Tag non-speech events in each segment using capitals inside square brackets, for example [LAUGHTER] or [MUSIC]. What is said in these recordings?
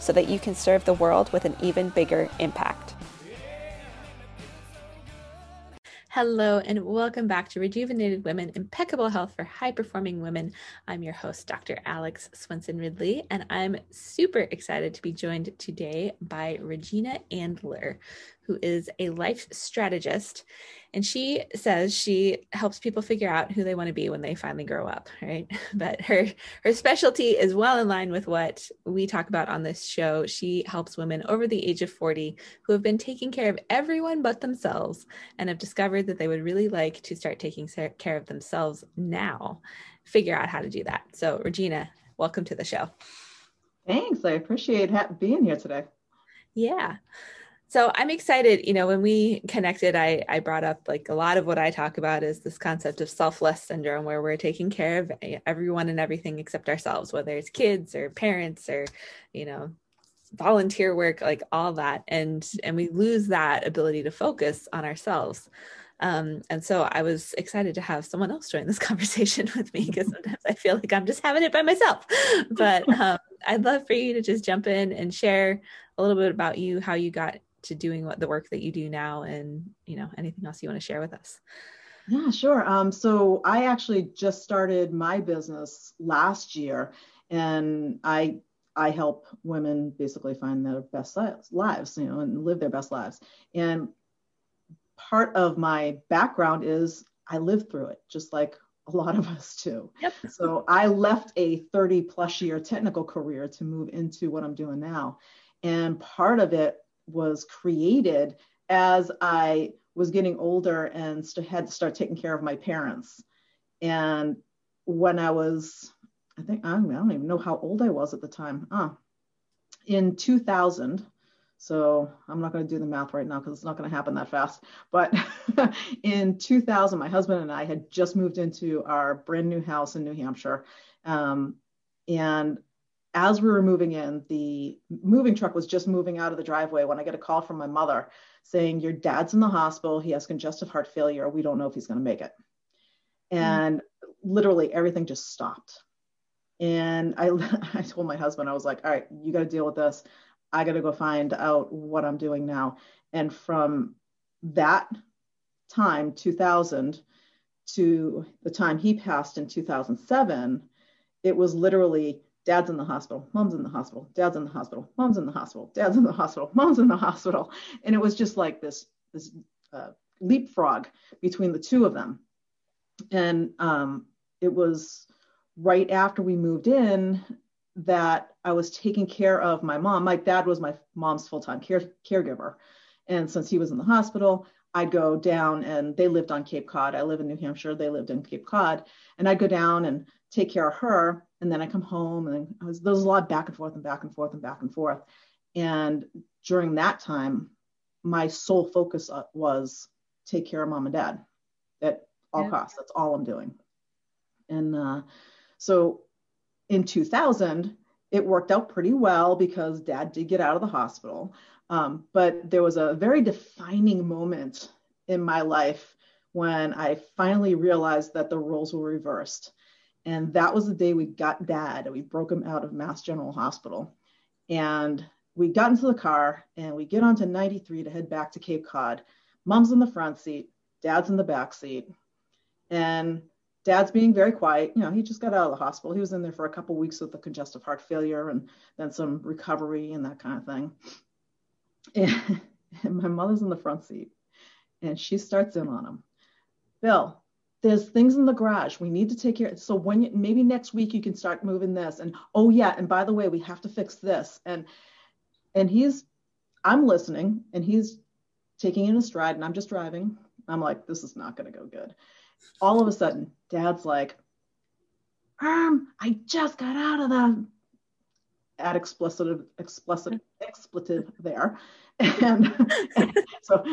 so that you can serve the world with an even bigger impact. Hello, and welcome back to Rejuvenated Women Impeccable Health for High Performing Women. I'm your host, Dr. Alex Swenson Ridley, and I'm super excited to be joined today by Regina Andler, who is a life strategist. And she says she helps people figure out who they want to be when they finally grow up, right? [LAUGHS] But her her specialty is well in line with what we talk about on this show. She helps women over the age of 40 who have been taking care of everyone but themselves and have discovered that they would really like to start taking care of themselves now, figure out how to do that. So, Regina, welcome to the show. Thanks. I appreciate being here today. Yeah so i'm excited you know when we connected i i brought up like a lot of what i talk about is this concept of selfless syndrome where we're taking care of everyone and everything except ourselves whether it's kids or parents or you know volunteer work like all that and and we lose that ability to focus on ourselves um, and so I was excited to have someone else join this [LAUGHS] conversation with me because sometimes I feel like I'm just having it by myself. But [LAUGHS] um, I'd love for you to just jump in and share a little bit about you, how you got to doing what the work that you do now and you know anything else you want to share with us yeah sure um, so i actually just started my business last year and i i help women basically find their best lives you know and live their best lives and part of my background is i lived through it just like a lot of us too. yep. so i left a 30 plus year technical career to move into what i'm doing now and part of it was created as I was getting older and st- had to start taking care of my parents. And when I was, I think, I don't, I don't even know how old I was at the time. Ah, in 2000, so I'm not going to do the math right now because it's not going to happen that fast. But [LAUGHS] in 2000, my husband and I had just moved into our brand new house in New Hampshire. Um, and as we were moving in, the moving truck was just moving out of the driveway when I get a call from my mother saying, Your dad's in the hospital. He has congestive heart failure. We don't know if he's going to make it. And mm-hmm. literally everything just stopped. And I, [LAUGHS] I told my husband, I was like, All right, you got to deal with this. I got to go find out what I'm doing now. And from that time, 2000, to the time he passed in 2007, it was literally dad's in the hospital, mom's in the hospital, dad's in the hospital, mom's in the hospital, dad's in the hospital, mom's in the hospital. And it was just like this, this uh, leapfrog between the two of them. And um, it was right after we moved in that I was taking care of my mom. My dad was my mom's full time care, caregiver. And since he was in the hospital, I'd go down and they lived on Cape Cod. I live in New Hampshire. They lived in Cape Cod. And I'd go down and take care of her and then I come home and I was, there was a lot back and forth and back and forth and back and forth. And during that time, my sole focus uh, was take care of mom and dad at all yeah. costs. That's all I'm doing. And uh, so in 2000, it worked out pretty well because dad did get out of the hospital. Um, but there was a very defining moment in my life when I finally realized that the roles were reversed. And that was the day we got dad and we broke him out of Mass General Hospital. And we got into the car and we get onto 93 to head back to Cape Cod. Mom's in the front seat, dad's in the back seat. And dad's being very quiet. You know, he just got out of the hospital. He was in there for a couple weeks with the congestive heart failure and then some recovery and that kind of thing. And, [LAUGHS] and my mother's in the front seat and she starts in on him. Bill, there's things in the garage we need to take care of so when you, maybe next week you can start moving this and oh yeah and by the way we have to fix this and and he's i'm listening and he's taking in a stride and i'm just driving. I'm like this is not going to go good. All of a sudden dad's like um i just got out of the add explicit explicit expletive there and, and [LAUGHS] so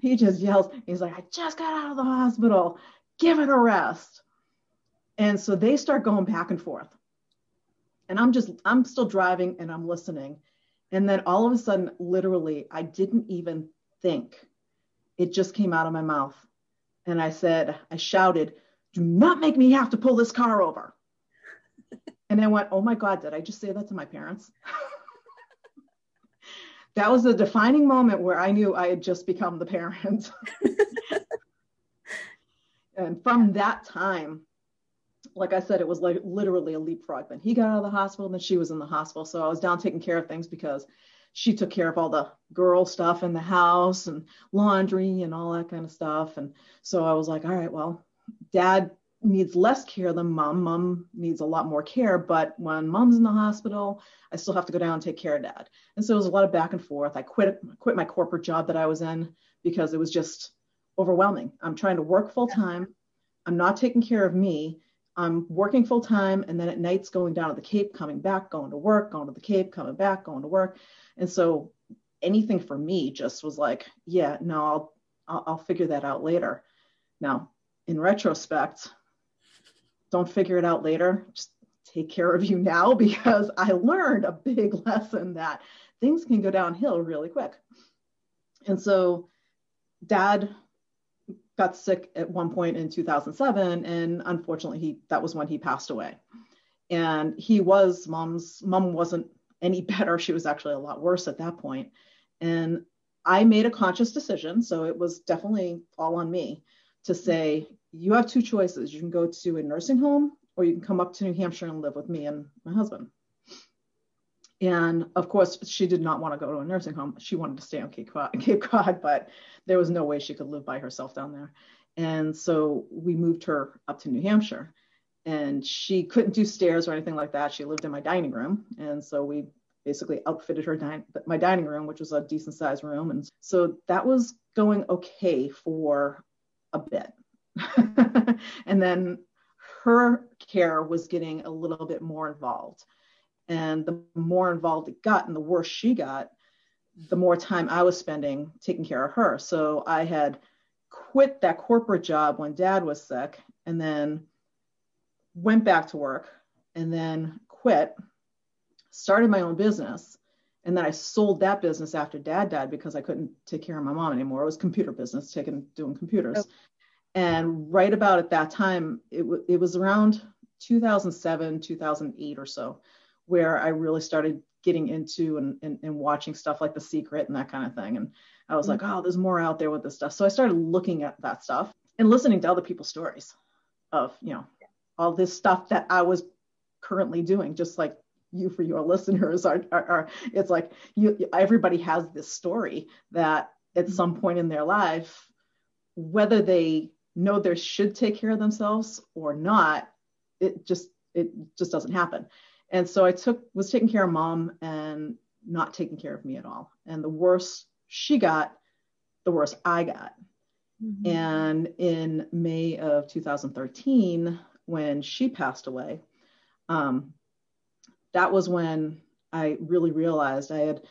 he just yells he's like i just got out of the hospital give it a rest. And so they start going back and forth. And i'm just i'm still driving and i'm listening. And then all of a sudden literally i didn't even think. It just came out of my mouth. And i said i shouted do not make me have to pull this car over. [LAUGHS] And I went, oh my God, did I just say that to my parents? [LAUGHS] that was a defining moment where I knew I had just become the parent. [LAUGHS] and from that time, like I said, it was like literally a leapfrog. Then he got out of the hospital, and then she was in the hospital. So I was down taking care of things because she took care of all the girl stuff in the house and laundry and all that kind of stuff. And so I was like, all right, well, dad needs less care than mom. Mom needs a lot more care, but when mom's in the hospital, I still have to go down and take care of dad. And so it was a lot of back and forth. I quit quit my corporate job that I was in because it was just overwhelming. I'm trying to work full time. I'm not taking care of me. I'm working full time and then at nights going down to the Cape, coming back, going to work, going to the Cape, coming back, going to work. And so anything for me just was like, yeah, no, I'll I'll, I'll figure that out later. Now, in retrospect, don't figure it out later. Just take care of you now [LAUGHS] because I learned a big lesson that things can go downhill really quick. And so dad got sick at one point in 2007 and unfortunately he that was when he passed away. And he was mom's mom wasn't any [LAUGHS] better. She was actually a lot worse at that point. And I made a conscious decision, so it was definitely all on me to say, you have two choices. You can go to a nursing home or you can come up to New Hampshire and live with me and my husband. And of course, she did not want to go to a nursing home. She wanted to stay on Cape Cod, [LAUGHS] Cape Cod, but there was no way she could live by herself down there. And so we moved her up to New Hampshire. And she couldn't do stairs or anything like that. She lived in my dining room. And so we basically outfitted her din- my dining room, which was a decent sized room. And so that was going okay for a bit. [LAUGHS] and then her care was getting a little bit more involved. And the more involved it got and the worse she got, the more time I was spending taking care of her. So I had quit that corporate job when dad was sick and then went back to work and then quit, started my own business. And then I sold that business after dad died because I couldn't take care of my mom anymore. It was computer business, taking doing computers. Oh. And right about at that time, it, w- it was around 2007, 2008 or so, where I really started getting into and, and, and, watching stuff like The Secret and that kind of thing. And I was mm-hmm. like, oh, there's more out there with this stuff. So I started looking at that stuff and listening to other people's stories of, you know, all this stuff that I was currently doing, just like you for your [LAUGHS] listeners are, are, are it's like you everybody has this story that at mm-hmm. some point in their life whether they know they should take care of themselves or not, it just it just doesn't happen. And so I took was taking care of mom and not taking care of me at all. And the worse she got, the worse I got. Mm-hmm. And in May of 2013, when she passed away, um, that was when I really realized I had,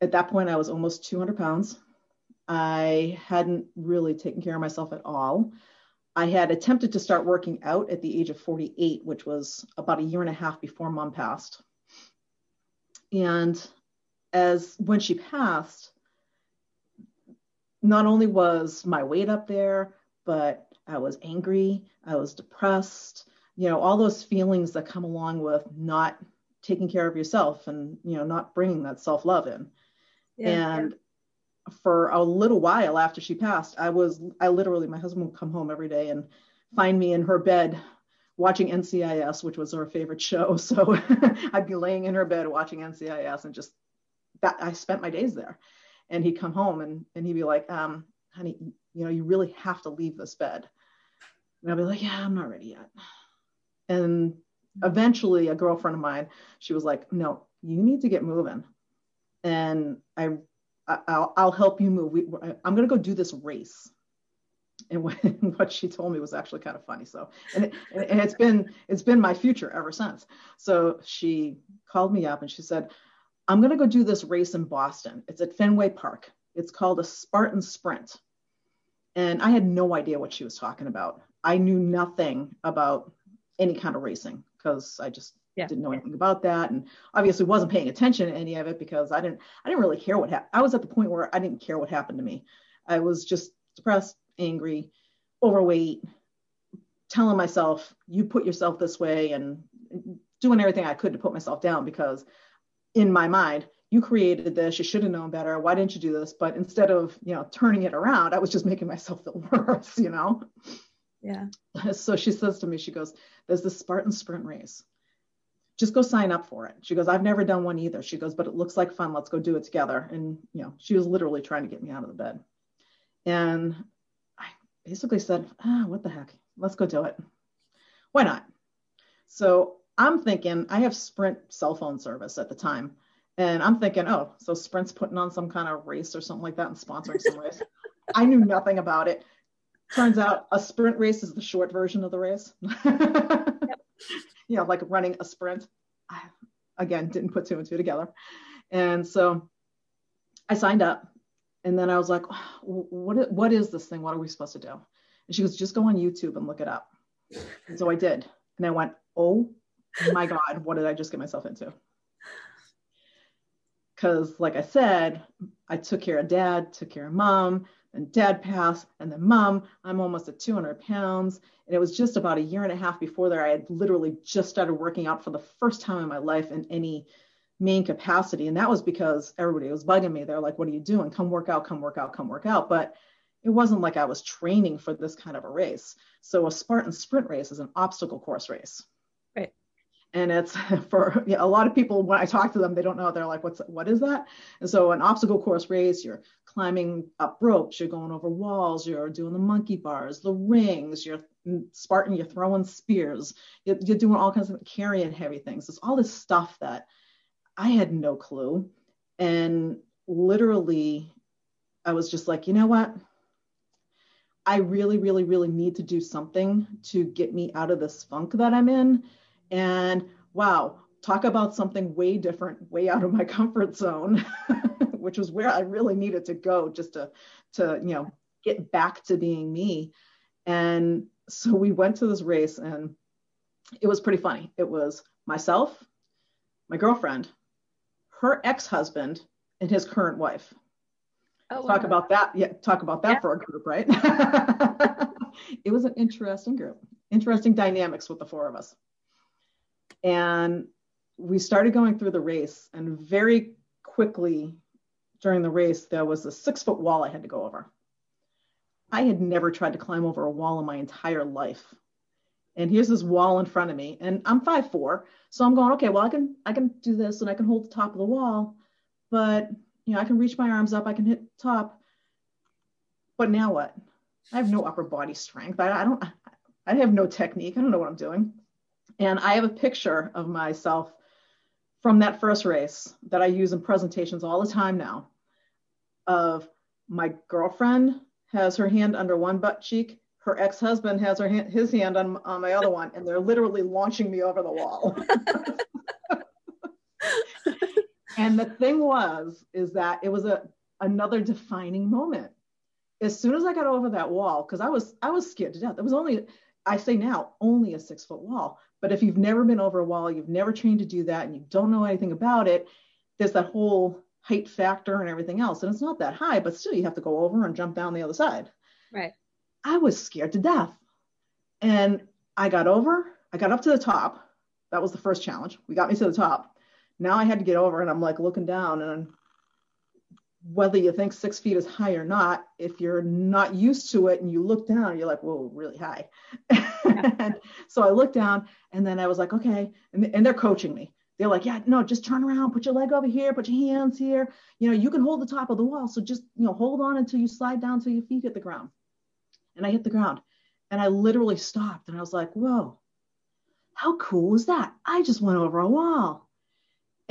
at that point, I was almost 200 pounds. I hadn't really taken care of myself at all. I had attempted to start working out at the age of 48, which was about a year and a half before mom passed. And as when she passed, not only was my weight up there, but I was angry, I was depressed, you know, all those feelings that come along with not taking care of yourself and, you know, not bringing that self love in. Yeah, and for a little while after she passed, I was, I literally, my husband would come home every day and find me in her bed watching NCIS, which was her favorite show. [LAUGHS] So [LAUGHS] I'd be laying in her bed watching NCIS and just that I spent my days there. And he'd come home and, and he'd be like, um, honey, you know, you really have to leave this bed. And I'd be like, yeah, I'm not ready yet. And eventually a girlfriend of mine, she was like, no, you need to get moving. And I I'll, I'll help you move. We, I'm going to go do this race. [LAUGHS] and what she told me was actually kind of funny. So, and, it, and it's been it's been my future ever since. So she called me up and she said, "I'm going to go do this race in Boston. It's at Fenway Park. It's called a Spartan Sprint." And I had no idea what she was talking about. I knew nothing about any kind of racing because I just yeah. didn't know anything about that and obviously wasn't paying attention to any of it because I didn't I didn't really care what happened. I was at the point where I didn't care what happened to me. I was just depressed, angry, overweight, telling myself, you put yourself this way and doing everything I could to put myself down because in my mind, you created this, you should have known better. Why didn't you do this? But instead of, you know, turning it around, I was just [LAUGHS] making myself feel [LAUGHS] worse, you know? Yeah. [LAUGHS] So she says to me, she goes, There's this Spartan sprint race. Just go sign up for it. She goes, I've never done one either. She goes, but it looks like fun. Let's go do it together. And, you know, she was literally trying to get me out of the bed. And I basically said, ah, what the heck? Let's go do it. Why not? So I'm thinking, I have Sprint cell phone service at the time. And I'm thinking, oh, so Sprint's putting on some kind of race or something like that and sponsoring some race. [LAUGHS] I knew nothing about it. Turns out a sprint race is the short version of the race. [LAUGHS] yep. You know, like running a sprint. I, again, didn't put two and two together. And so I signed up and then I was like, what, what is this thing? What are we supposed to do? And she goes, just go on YouTube and look it up. And so I did. And I went, oh my God, what did I just get myself into? Because, like I said, I took care of dad, took care of mom, and dad passed, and then mom. I'm almost at 200 pounds. And it was just about a year and a half before there, I had literally just started working out for the first time in my life in any main capacity. And that was because everybody was bugging me. They're like, what are you doing? Come work out, come work out, come work out. But it wasn't like I was training for this kind of a race. So a Spartan sprint race is an obstacle course race. And it's [LAUGHS] for a lot of people, when I talk to them, they don't know. They're like, what's, what is that? And so an obstacle course race, you're climbing up ropes, you're going over walls, you're doing the monkey bars, the rings, you're Spartan, you're throwing spears, you're, you're doing all kinds of carrying heavy things. It's all this stuff that I had no clue. And literally, I was just like, you know what? I really, really, really need to do something to get me out of this funk that I'm in. And wow, talk about something way different, way out of my [LAUGHS] comfort zone, [LAUGHS] which was where I really needed to go just to, to, you know, get back to being me. And so we went to this race and it was pretty funny. It was myself, my girlfriend, her ex-husband and his current wife. Oh, talk wow. about that. Yeah, talk about that yeah. for a group, right? [LAUGHS] it was an interesting group, interesting dynamics with the four of us. And we started going through the race, and very quickly during the race, there was a six foot wall I had to go over. I had never tried to climb over a wall in my entire life. And here's this wall in front of me and i'm five four so i'm going okay well i can i can do this and i can hold the top of the wall but you know i can reach my arms up i can hit top. But now what? I have no upper body strength. I, I don't i have no technique. I don't know what i'm doing and i have a picture of myself from that first race that i use in presentations all the time now of my girlfriend has her hand under one butt cheek. Her ex-husband has her hand, his hand on, on my other one and they're literally launching me over the wall. [LAUGHS] And the thing was is that it was a another defining moment. As soon as i got over that wall because i was i was scared to death. It was only i say now only a six foot wall but if you've never been over a wall you've never trained to do that and you don't know anything about it there's that whole height factor and everything else and it's not that high but still you have to go over and jump down the other side right I was scared to death. And I got over, I got up to the top. That was the first challenge. We got me to the top. Now I had to get over, and I'm like looking down, and whether you think six feet is high or not, if you're not used to it and you look down, you're like, whoa, really high. [LAUGHS] and so I looked down, and then I was like, okay. And, and they're coaching me. They're like, yeah, no, just turn around, put your leg over here, put your hands here. You know, you can hold the top of the wall. So just, you know, hold on until you slide down till your feet hit the ground and I hit the ground and I literally stopped and I was like, whoa, how cool is that? I just went over a wall.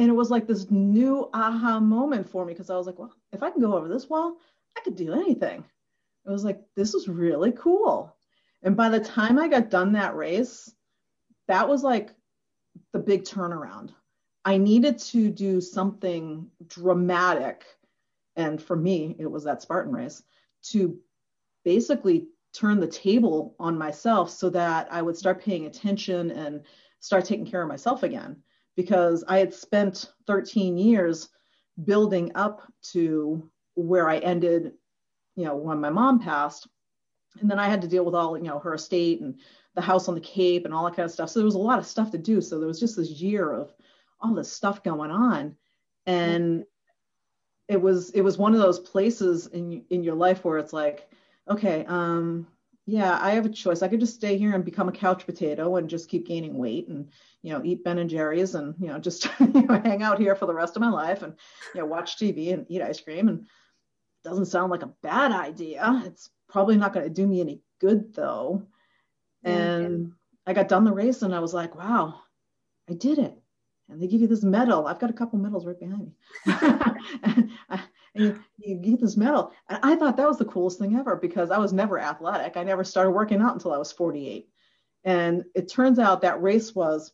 And it was like this new aha moment for me because I was like, well, if I can go over this wall, I could do anything. it was like this was really cool. And by the time i got done that race that was like the big turnaround. I needed to do something dramatic. And for me it was that spartan race to basically turn the table on myself so that i would start paying attention and start taking care of myself again because i had spent 13 years building up to where i ended you know when my mom passed. And then i had to deal with all you know her estate and the house on the cape and all that kind of stuff. So there was a lot of stuff to do. So there was just this year of all this stuff going on. And it was it was one of those places in in your life where it's like okay um yeah i have a choice. I could just stay here and become a couch potato and just keep gaining weight and you know eat ben and jerry's and you know just [LAUGHS] you know, hang out here for the rest of my life and you know watch tv and eat ice cream. And doesn't sound like a bad idea. It's probably not going to do me any good though. And i got done the race and i was like wow i did it. And they give you this medal. I've got a couple medals right behind me. [LAUGHS] [LAUGHS] and, you, you, get this medal. And I thought that was the coolest thing ever because I was never athletic. I never started working out until I was 48. And it turns out that race was,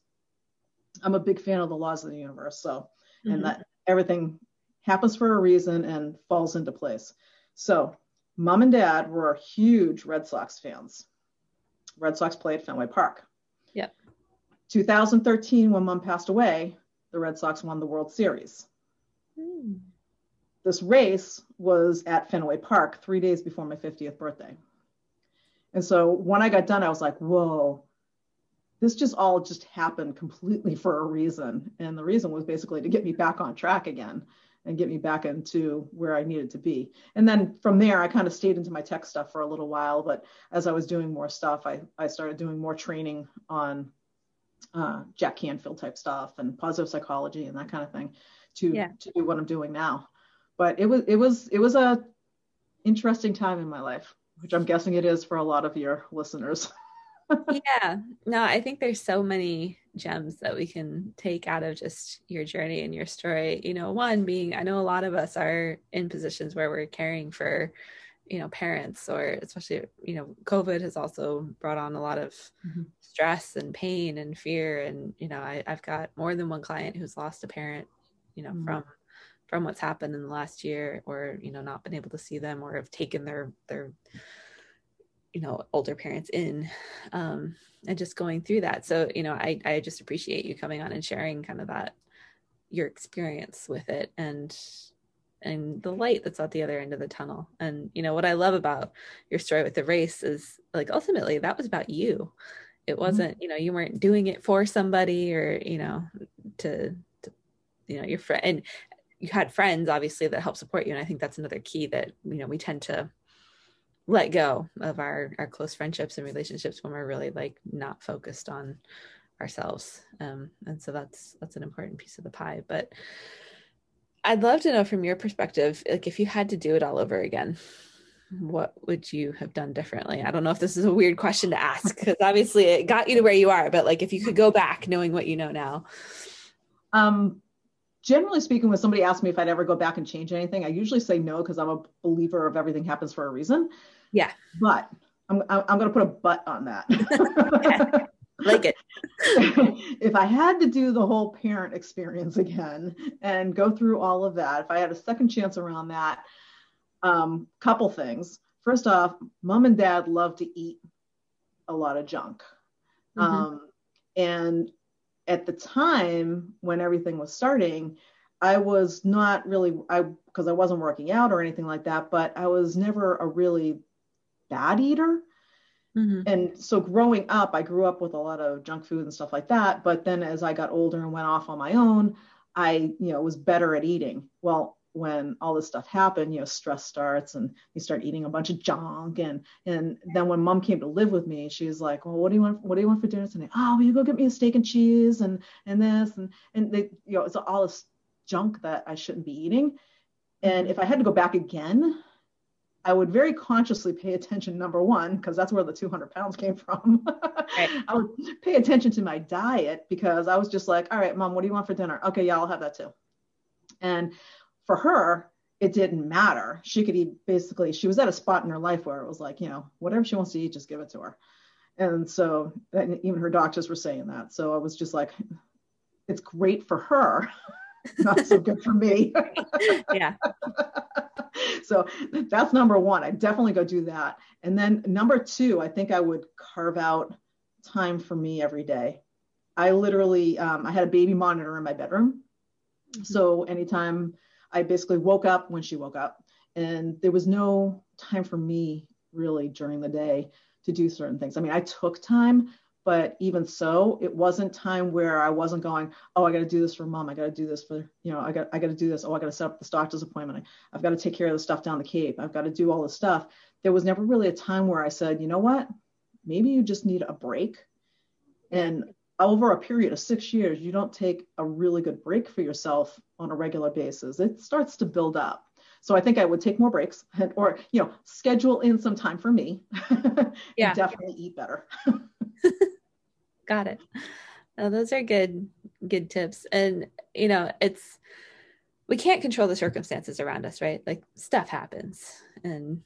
I'm a big fan of the laws of the universe. So, mm-hmm. and that everything happens for a reason and falls into place. So, mom and dad were huge Red Sox fans. Red Sox played Fenway Park. Yeah. 2013, when mom passed away, the Red Sox won the World Series. Hmm. This race was at Fenway Park three days before my 50th birthday. And so when I got done, I was like, whoa, this just all just happened completely for a reason. And the reason was basically to get me back on track again and get me back into where I needed to be. And then from there, I kind of stayed into my tech stuff for a little while. But as I was doing more stuff, I, I started doing more training on uh, Jack Canfield type stuff and positive psychology and that kind of thing to yeah. to do what I'm doing now. But it was it was it was a interesting time in my life, which I'm guessing it is for a lot of your listeners. [LAUGHS] yeah, no, I think there's so many gems that we can take out of just your journey and your story. You know, one being I know a lot of us are in positions where we're caring for you know parents or especially you know covid has also brought on a lot of mm-hmm. stress and pain and fear and you know I, have got more than one client who's lost a parent you know mm-hmm. from from what's happened in the last year or you know not been able to see them or have taken their their you know older parents in um and just going through that so you know i i just appreciate you coming on and sharing kind of that your experience with it and and the light that's at the other end of the tunnel. And you know what I love about your story with the race is like ultimately that was about you. It mm-hmm. wasn't, mm-hmm. you know, you weren't doing it for somebody or, you know, to, to you know, your friend and you had friends obviously that help support you. And I think that's another key that, you know, we tend to let go of our our close friendships and relationships when we're really like not focused on ourselves. Um, and so that's that's an important piece of the pie. But I'd love to know from your perspective, like if you had to do it all over again, what would you have done differently? I don't know if this is a weird question to ask because obviously it got you to where you are, but like if you could go back knowing what you know now. Um, generally speaking, when somebody asks me if I'd ever go back and change anything, I usually say no because I'm a believer of everything happens for a reason. Yeah. But I'm, I'm going to put a but on that. [LAUGHS] like it. [LAUGHS] if I had to do the whole parent experience again and go through all of that, if I had a second chance around that, um, couple things. First off, mom and dad love to eat a lot of junk. Mm-hmm. Um, and at the time when everything was starting, I was not really I because I wasn't working out or anything like that, but I was never a really bad eater. Mm-hmm. And so growing up, I grew up with a lot of junk food and stuff like that. But then as I got older and went off on my own, I, you know, was better at eating. Well, when all this stuff happened, you know, stress starts and you start eating a bunch of junk. And and then when mom came to live with me, she was like, Well, what do you want? What do you want for dinner tonight? Oh, will you go get me a steak and cheese and and this and and they, you know, it's all this junk that I shouldn't be eating. And if I had to go back again, I would very consciously pay attention, number one, because that's where the 200 pounds came from. right. [LAUGHS] I would pay attention to my diet because I was just like, all right, mom, what do you want for dinner? Okay, yeah, I'll have that too. And for her, it didn't matter. She could eat basically, she was at a spot in her life where it was like, you know, whatever she wants to eat, just give it to her. And so, and even her doctors were saying that. So I was just like, it's great for her, [LAUGHS] not so good for me. [LAUGHS] yeah. so that's number one. I definitely go do that. And then number two, I think I would carve out time for me every day. I literally, um, I had a baby monitor in my bedroom. Mm-hmm. So anytime I basically woke up when she woke up, and there was no time for me really during the day to do certain things. I mean, I took time, but even so, it wasn't time where I wasn't going, oh, I got to do this for mom. I got to do this for, you know, I got, I got to do this. Oh, I got to set up this doctor's appointment. I've got to take care of the stuff down the Cape. I've got to do all this stuff. There was never really a time where I said, you know what, maybe you just need a break. And over a period of six years, you don't take a really good break for yourself on a regular basis. It starts to build up. So I think I would take more breaks and, or, you know, schedule in some time for me. [LAUGHS] yeah. definitely eat better. [LAUGHS] Got it. Well, those are good, good tips. And, you know, it's, we can't control the circumstances around us, right? Like stuff happens and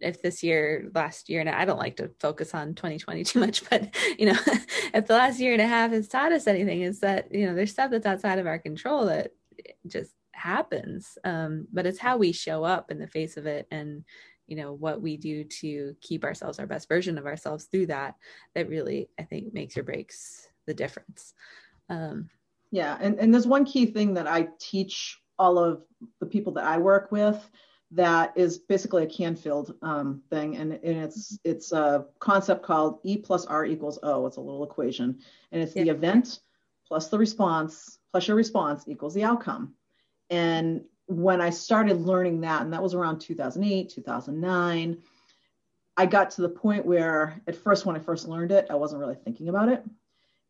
if this year, last year, and I don't like to focus on 2020 too much, but you know, [LAUGHS] if the last year and a half has taught us anything, is that you know there's stuff that's outside of our control that just happens. Um, but it's how we show up in the face of it, and you know what we do to keep ourselves our best version of ourselves through that that really I think makes or breaks the difference. Um, yeah, and and there's one key thing that I teach all of the people that I work with that is basically a Canfield um, thing, and, and it's it's a concept called E plus R equals O. It's a little equation, and it's yeah. the event plus the response plus your response equals the outcome. And when I started learning that, and that was around 2008, 2009, I got to the point where at first, when I first learned it, I wasn't really thinking about it.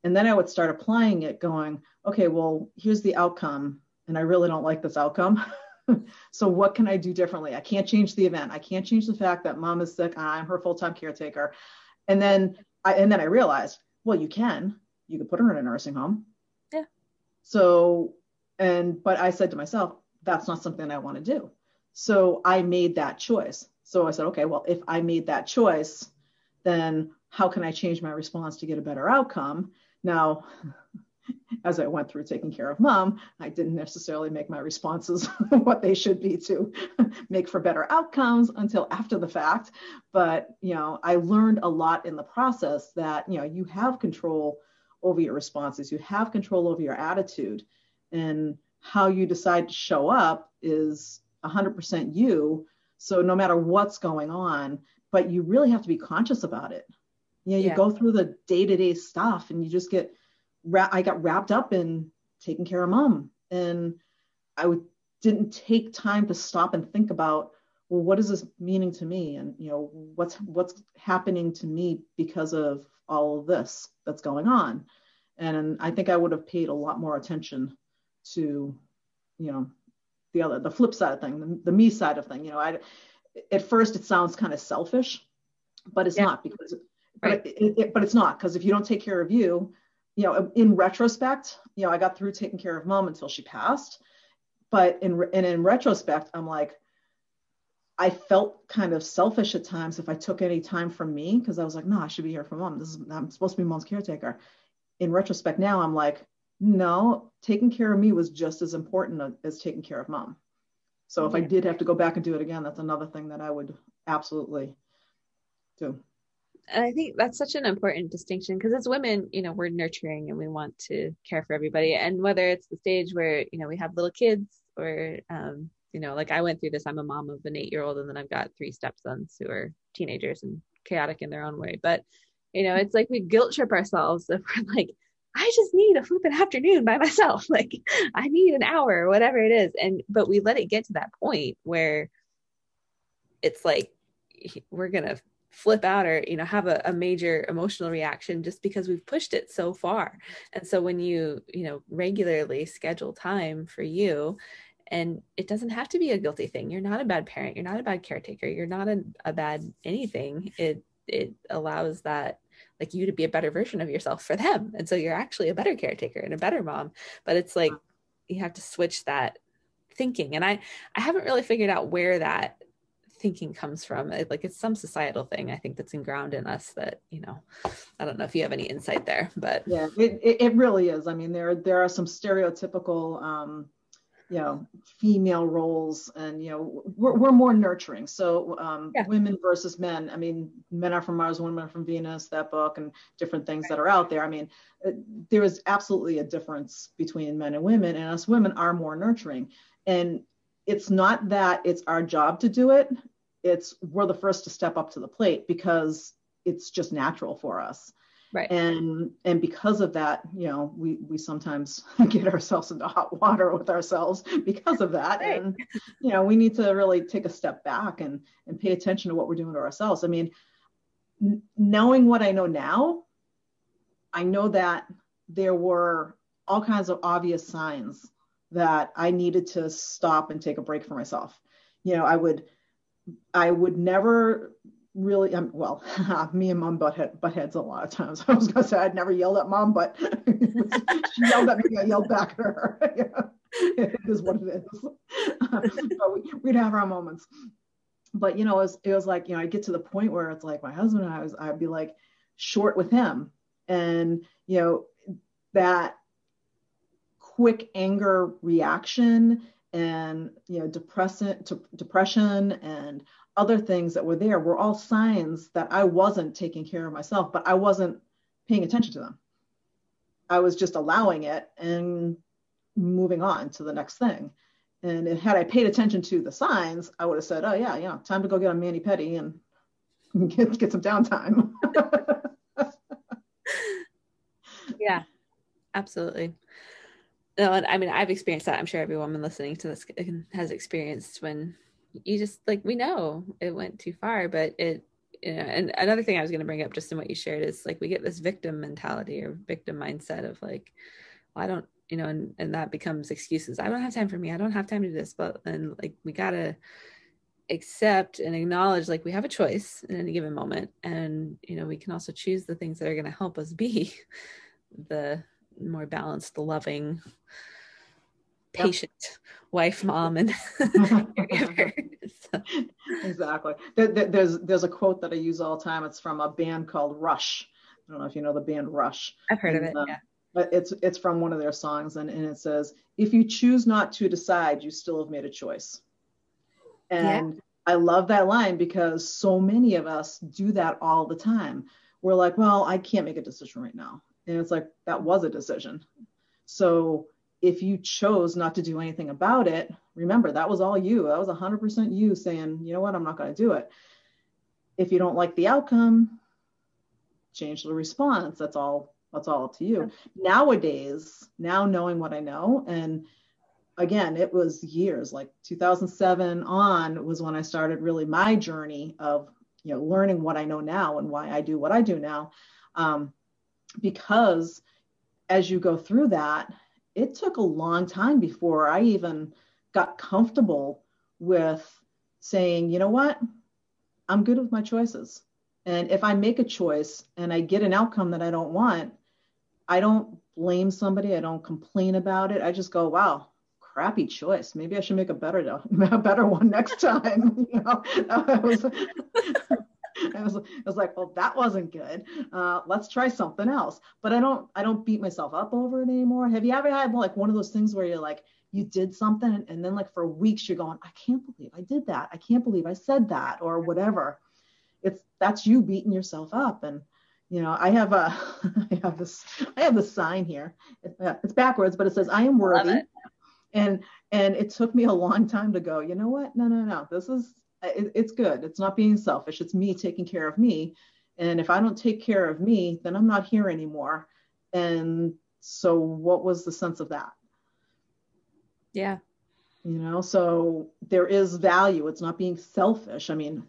And then I would start applying it, going, okay, well, here's the outcome, and I really don't like this outcome. [LAUGHS] so what can I do differently? I can't change the event. I can't change the fact that mom is sick. I'm her full-time caretaker. And then I and then I realized, well, you can. You could put her in a nursing home. Yeah. So and but I said to myself, that's not something I want to do. So I made that choice. So I said, okay, well, if I made that choice, then how can I change my response to get a better outcome? Now, [LAUGHS] as I went through taking care of mom, I didn't necessarily make my responses [LAUGHS] what they should be to [LAUGHS] make for better outcomes until after the fact. But, you know, I learned a lot in the process that, you know, you have control over your responses, you have control over your attitude, and how you decide to show up is 100% you. So no matter what's going on, but you really have to be conscious about it. You know, you yeah. go through the day to day stuff and you just get I got wrapped up in taking care of mom, and I didn't take time to stop and think about, well, what is this meaning to me, and you know, what's what's happening to me because of all of this that's going on, and I think I would have paid a lot more attention to, you know, the other the flip side of thing, the, the me side of thing. You know, I at first it sounds kind of selfish, but it's yeah. not because. Right. But, it, it, but it's not because if you don't take care of you, you know, in retrospect, you know, I got through taking care of mom until she passed. But in and in retrospect, I'm like, I felt kind of selfish at times if I took any time from me because I was like, no, I should be here for mom. This is I'm supposed to be mom's caretaker. In retrospect, now I'm like, no, taking care of me was just as important as taking care of mom. So if I did have to go back and do it again, that's another thing that I would absolutely do and I think that's such an important distinction because as women, you know, we're nurturing and we want to care for everybody. And whether it's the stage where, you know, we have little kids or, um, you know, like I went through this, I'm a mom of an eight year old and then I've got three stepsons who are teenagers and chaotic in their own way. But, you know, it's like we guilt trip ourselves if we're like, I just need a flipping afternoon by [LAUGHS] myself. Like I need an hour or whatever it is. And, but we let it get to that point where it's like, we're to flip out or you know have a, a, major emotional reaction just because we've pushed it so far and so when you you know regularly schedule time for you and it doesn't have to be a guilty thing. You're not a bad parent. You're not a bad caretaker. You're not a, a bad anything. It it allows that like you to be a better version of yourself for them. And so you're actually a better caretaker and a better mom. But it's like you have to switch that thinking. And i i haven't really figured out where that thinking comes from. Like it's some societal thing i think that's ingrained in us that you know i don't know if you have any insight there but yeah it, it, really is. I mean there there are some stereotypical um you know female roles and you know we're, we're more nurturing. So um, yeah. women versus men. I mean men are from mars women are from venus that book and different things that are out there. I mean uh, there is absolutely a difference between men and women and us women are more nurturing. And it's not that it's our job to do it. It's we're the first to step up to the plate because it's just natural for us right. And and because of that you know we we sometimes [LAUGHS] get ourselves into hot water with ourselves because of that. Right. and you know we need to really take a step back and and pay attention to what we're doing to ourselves. I mean n- knowing what i know now i know that there were all kinds of obvious signs that i needed to stop and take a break for myself. You know i would i would never really um, well [LAUGHS] me and mom butt, head, butt heads a lot of times. [LAUGHS] I was gonna say i'd never yelled at mom but [LAUGHS] she yelled at me i yelled back at her. It is what it is. But we, would have our moments. But you know it was, it was like you know i get to the point where it's like my husband and i was i'd be like short with him. And you know that quick anger reaction and you know depressant to depression and other things that were there were all signs that I wasn't taking care of myself, but I wasn't paying attention to them. I was just allowing it and moving on to the next thing. And had I paid attention to the signs, I would have said, "Oh yeah, yeah, time to go get a mani pedi and [LAUGHS] get get some downtime." [LAUGHS] yeah, absolutely. No, and I mean I've experienced that. I'm sure every woman listening to this has experienced when you just like we know it went too far but it you know and another thing i was going to bring up just in what you shared is like we get this victim mentality or victim mindset of like well, i don't you know and, and that becomes excuses. I don't have time for me. I don't have time to do this. But then like we gotta accept and acknowledge like we have a choice in any given moment and you know we can also choose the things that are going to help us be [LAUGHS] the more balanced the loving patient yep. wife, mom, and [LAUGHS] [LAUGHS] so. Exactly. There, there, there's there's a quote that I use all the time. It's from a band called Rush. I don't know if you know the band Rush. I've heard and, of it. Uh, yeah. But it's it's from one of their songs, and, and it says, "If you choose not to decide, you still have made a choice." And yeah. I love that line because so many of us do that all the time. We're like, "Well, I can't make a decision right now," and it's like that was a decision. So if you chose not to do anything about it, remember that was all you. That was 100% you saying, you know what, I'm not going to do it. If you don't like the outcome, change the response. That's all. That's all up to you. Nowadays, now knowing what I know, and again, it was years like 2007 on was when I started really my journey of you know learning what I know now and why I do what I do now. Um, because as you go through that, it took a long time before I even got comfortable with saying, you know what, I'm good with my choices. And if I make a choice and I get an outcome that I don't want, I don't blame somebody. I don't complain about it. I just go, wow, crappy choice. Maybe I should make a better, [LAUGHS] a better one next time. [LAUGHS] you know, [LAUGHS] was, I was, I was like, well, that wasn't good. Uh, let's try something else. But I don't, I don't beat myself up over it anymore. Have you ever had like one of those things where you're like, you did something and, then like for weeks you're going, I can't believe I did that. I can't believe I said that or whatever. It's that's you beating yourself up. And you know, I have a, [LAUGHS] I have this, I have this sign here. It's backwards, but it says, I am worthy. And and it took me a long time to go, you know what? No, no, no. This is it, it's good. It's not being selfish. It's me taking care of me. And if I don't take care of me, then I'm not here anymore. And so, what was the sense of that? Yeah. You know, so there is value. It's not being selfish. I mean,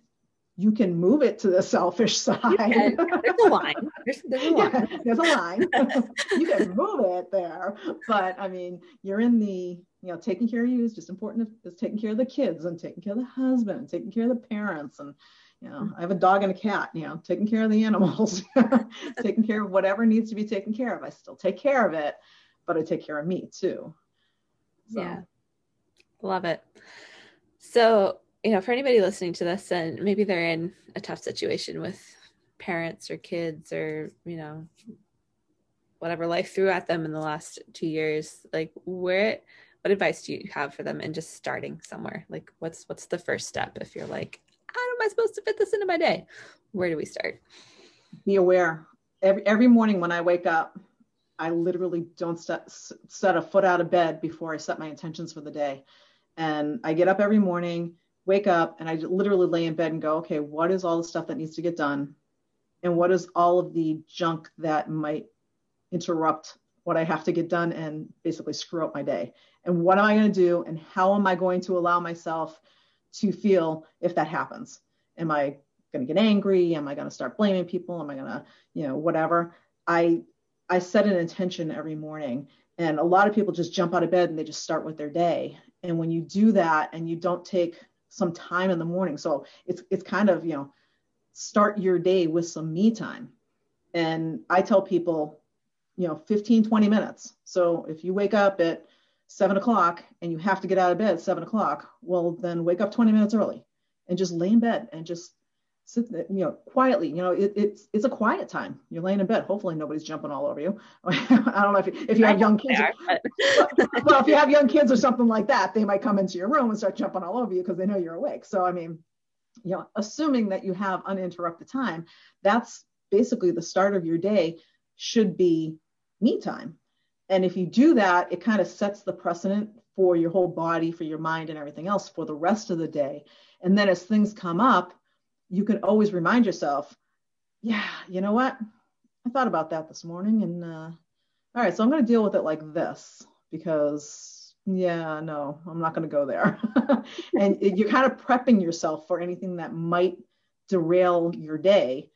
you can move it to the selfish [LAUGHS] side. There's a line. There's, there's a line. Yeah, [LAUGHS] there's a line. [LAUGHS] you can move it there. But I mean, you're in the you know, taking care of you is just important as taking care of the kids and taking care of the husband and taking care of the parents. And, you know, I have a dog and a cat, you know, taking care of the animals, taking care of whatever needs to be taken care of. I still take care of it, but I take care of me too. So. Yeah. Love it. So, you know, for anybody listening to this and maybe they're in a tough situation with parents or kids or, you know, whatever life threw at them in the last two years, like where what advice do you have for them in just starting somewhere? Like what's what's the first step if you're like, how am I supposed to fit this into my day? Where do we start? Be aware. Every every morning when I wake up, I literally don't set, set a foot out of bed before I set my intentions for the day. And I get up every morning, wake up, and I literally lay in bed and go, okay, what is all the stuff that needs to get done? And what is all of the junk that might interrupt what I have to get done and basically screw up my day? And what am I going to do? And how am I going to allow myself to feel if that happens? Am I going to get angry? Am I going to start blaming people? Am I going to, you know, whatever? I I set an intention every morning. And a lot of people just jump out of bed and they just start with their day. And when you do that and you don't take some time in the morning, so it's it's kind of, you know, start your day with some me time. And I tell people, you know, 15, 20 minutes. So if you wake up at seven o'clock and you have to get out of bed at seven o'clock, well, then wake up 20 minutes early and just lay in bed and just sit you know, quietly. You know, it, it's it's a quiet time. You're laying in bed. Hopefully, nobody's jumping all over you. [LAUGHS] I don't know if you, if you have young kids. Or, well, if you have young kids or something like that, they might come into your room and start jumping all over you because they know you're awake. So, I mean, you know, assuming that you have uninterrupted time, that's basically the start of your day. Should be me time. And if you do that, it kind of sets the precedent for your whole body, for your mind, and everything else for the rest of the day. And then as things come up, you can always remind yourself, yeah, you know what? I thought about that this morning. And uh, all right, so I'm going to deal with it like this because, yeah, no, I'm not going to go there. [LAUGHS] and you're kind of prepping yourself for anything that might derail your day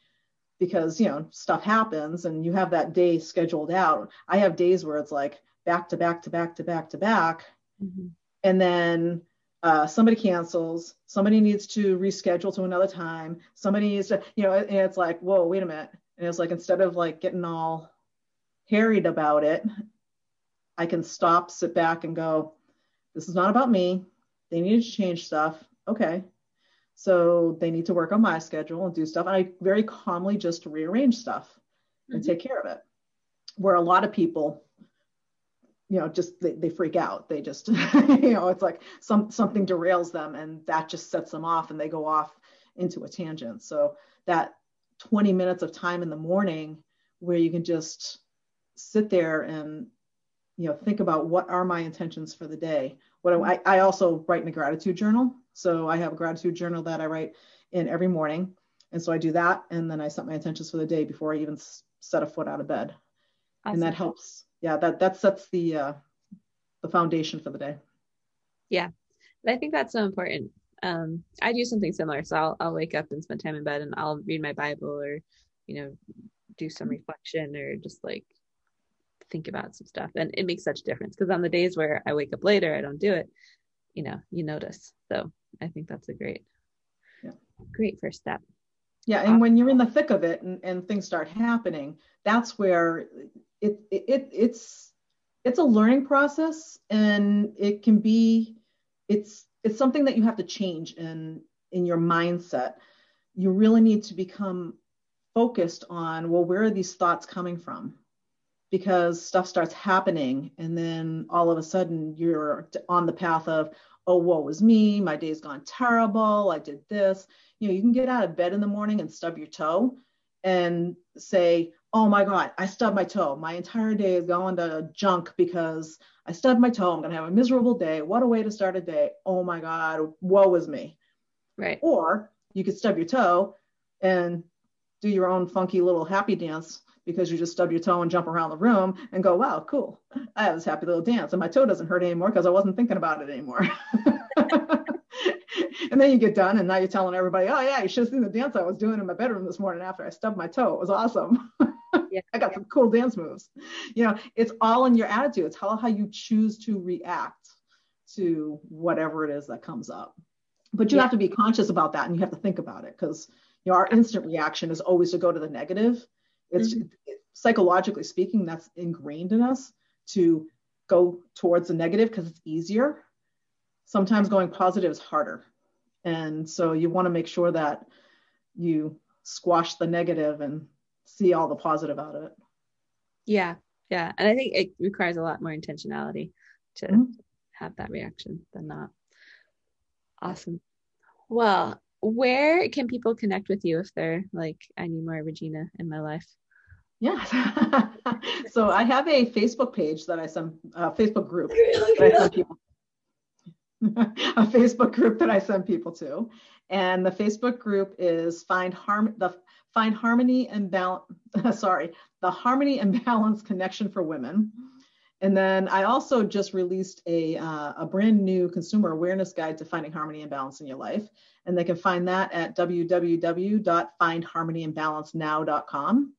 because, you know, stuff happens and you have that day scheduled out. I have days where it's like back to back to back to back to back. Mm-hmm. And then uh, somebody cancels, somebody needs to reschedule to another time, somebody needs to, you know, and it's like, whoa, wait a minute. And it's like, instead of like getting all harried about it, I can stop, sit back and go, this is not about me. They need to change stuff. Okay. So they need to work on my schedule and do stuff. And I very calmly just rearrange stuff mm-hmm. and take care of it. Where a lot of people you know just they, they freak out. They just [LAUGHS] you know it's like some something derails them and that just sets them off and they go off into a tangent. So that 20 minutes of time in the morning where you can just sit there and you know think about what are my intentions for the day. What I, I also write in a gratitude journal. So i have a gratitude journal that i write in every morning. And so i do that and then i set my intentions for the day before i even set a foot out of bed. Awesome. and that helps yeah, that that sets the uh, the foundation for the day. Yeah, I think that's so important. Um, I do something similar, so I'll I'll wake up and spend time in bed, and I'll read my Bible or, you know, do some reflection or just like think about some stuff, and it makes such a difference because on the days where I wake up later, I don't do it. You know, you notice. So I think that's a great, yeah. great first step. Yeah, and uh, when you're in the thick of it and, and things start happening, that's where it, it it's it's a learning process and it can be it's it's something that you have to change in in your mindset. You really need to become focused on well where are these thoughts coming from? Because stuff starts happening and then all of a sudden you're on the path of oh woe was me my day's gone terrible i did this you know you can get out of bed in the morning and stub your toe and say oh my God, I stubbed my toe. My entire day is going to junk because I stubbed my toe. I'm going to have a miserable day. What a way to start a day. Oh my God, woe is me. Right. Or you could stub your toe and do your own funky little happy dance because you just stub your toe and jump around the room and go, wow, cool. I have this happy little dance and my toe doesn't hurt anymore because I wasn't thinking about it anymore. [LAUGHS] and then you get done and now you're telling everybody, oh yeah, you should have seen the dance I was doing in my bedroom this morning after I stubbed my toe. It was awesome. yeah. [LAUGHS] I got some cool dance moves. You know, it's all in your attitude. It's how, how you choose to react to whatever it is that comes up. But you yeah. have to be conscious about that and you have to think about it because you know our instant reaction is always to go to the negative. It's mm-hmm. it, psychologically speaking, that's ingrained in us to go towards the negative because it's easier sometimes going positive is harder. And so you want to make sure that you squash the negative and see all the positive out of it. Yeah. Yeah. And I think it requires a lot more intentionality to mm-hmm. have that reaction than not. Awesome. Well, where can people connect with you if they're like, I need more Regina in my life? Yeah. [LAUGHS] so I have a Facebook page that I send, a Facebook group [LAUGHS] that I send people, [LAUGHS] a Facebook group that I send people to, and the Facebook group is find harm the find harmony and balance. [LAUGHS] sorry, the harmony and balance connection for women. And then I also just released a, uh, a brand new consumer awareness guide to finding harmony and balance in your life. And they can find that at www.findharmonyandbalancenow.com.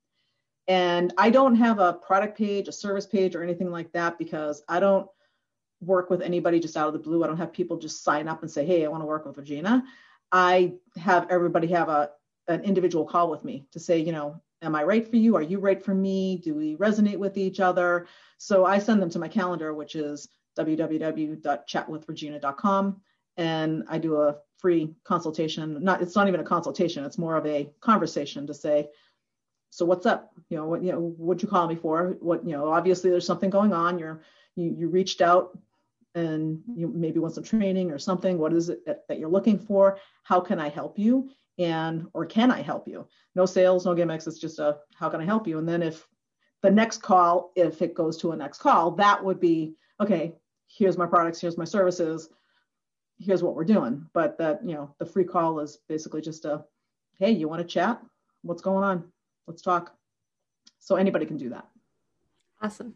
And I don't have a product page, a service page, or anything like that because I don't work with anybody just out of the blue. I don't have people just sign up and say, hey, I want to work with Regina. I have everybody have a an individual call with me to say, you know, am I right for you? Are you right for me? Do we resonate with each other? So I send them to my calendar, which is www.chatwithregina.com. And I do a free consultation. Not it's not even a consultation, it's more of a conversation to say, so what's up? You know, what you know, what'd you call me for? What, you know, obviously there's something going on. You're you you reached out and you maybe want some training or something. What is it that, that you're looking for? How can I help you? And or can I help you? No sales, no gimmicks. It's just a how can I help you? And then if the next call, if it goes to a next call, that would be okay. Here's my products. Here's my services. Here's what we're doing. But that you know the free call is basically just a hey, you want to chat? What's going on? Let's talk. So anybody can do that. Awesome.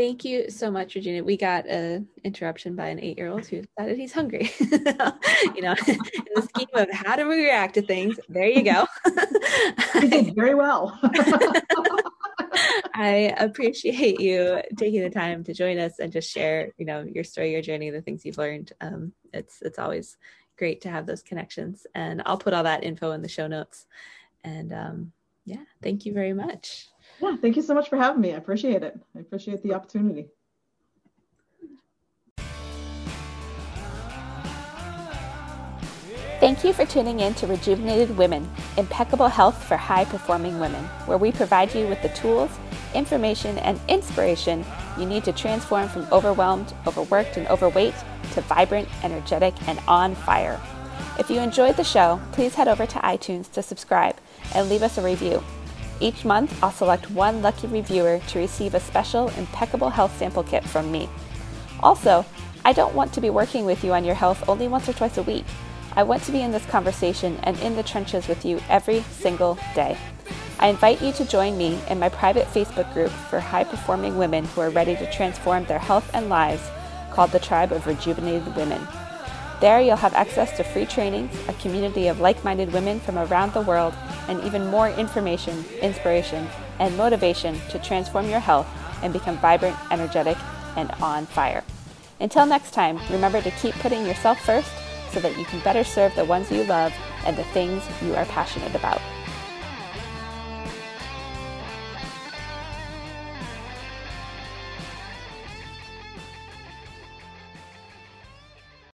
Thank you so much, Regina. We got an interruption by an eight-year-old who decided he's hungry. [LAUGHS] you know, [LAUGHS] in the scheme of how do we react to things, there you go. he did very well. [LAUGHS] I appreciate you taking the time to join us and just share, you know, your story, your journey, the things you've learned. Um, it's it's always great to have those connections, and I'll put all that info in the show notes. And um, yeah, thank you very much. Yeah, thank you so much for having me. I appreciate it. I appreciate the opportunity. Thank you for tuning in to Rejuvenated Women, impeccable health for high performing women, where we provide you with the tools, information, and inspiration you need to transform from overwhelmed, overworked, and overweight to vibrant, energetic, and on fire. If you enjoyed the show, please head over to iTunes to subscribe and leave us a review. Each month, I'll select one lucky reviewer to receive a special impeccable health sample kit from me. Also, I don't want to be working with you on your health only once or twice a week. I want to be in this conversation and in the trenches with you every single day. I invite you to join me in my private Facebook group for high performing women who are ready to transform their health and lives called the Tribe of Rejuvenated Women. There, you'll have access to free trainings, a community of like minded women from around the world, and even more information, inspiration, and motivation to transform your health and become vibrant, energetic, and on fire. Until next time, remember to keep putting yourself first so that you can better serve the ones you love and the things you are passionate about.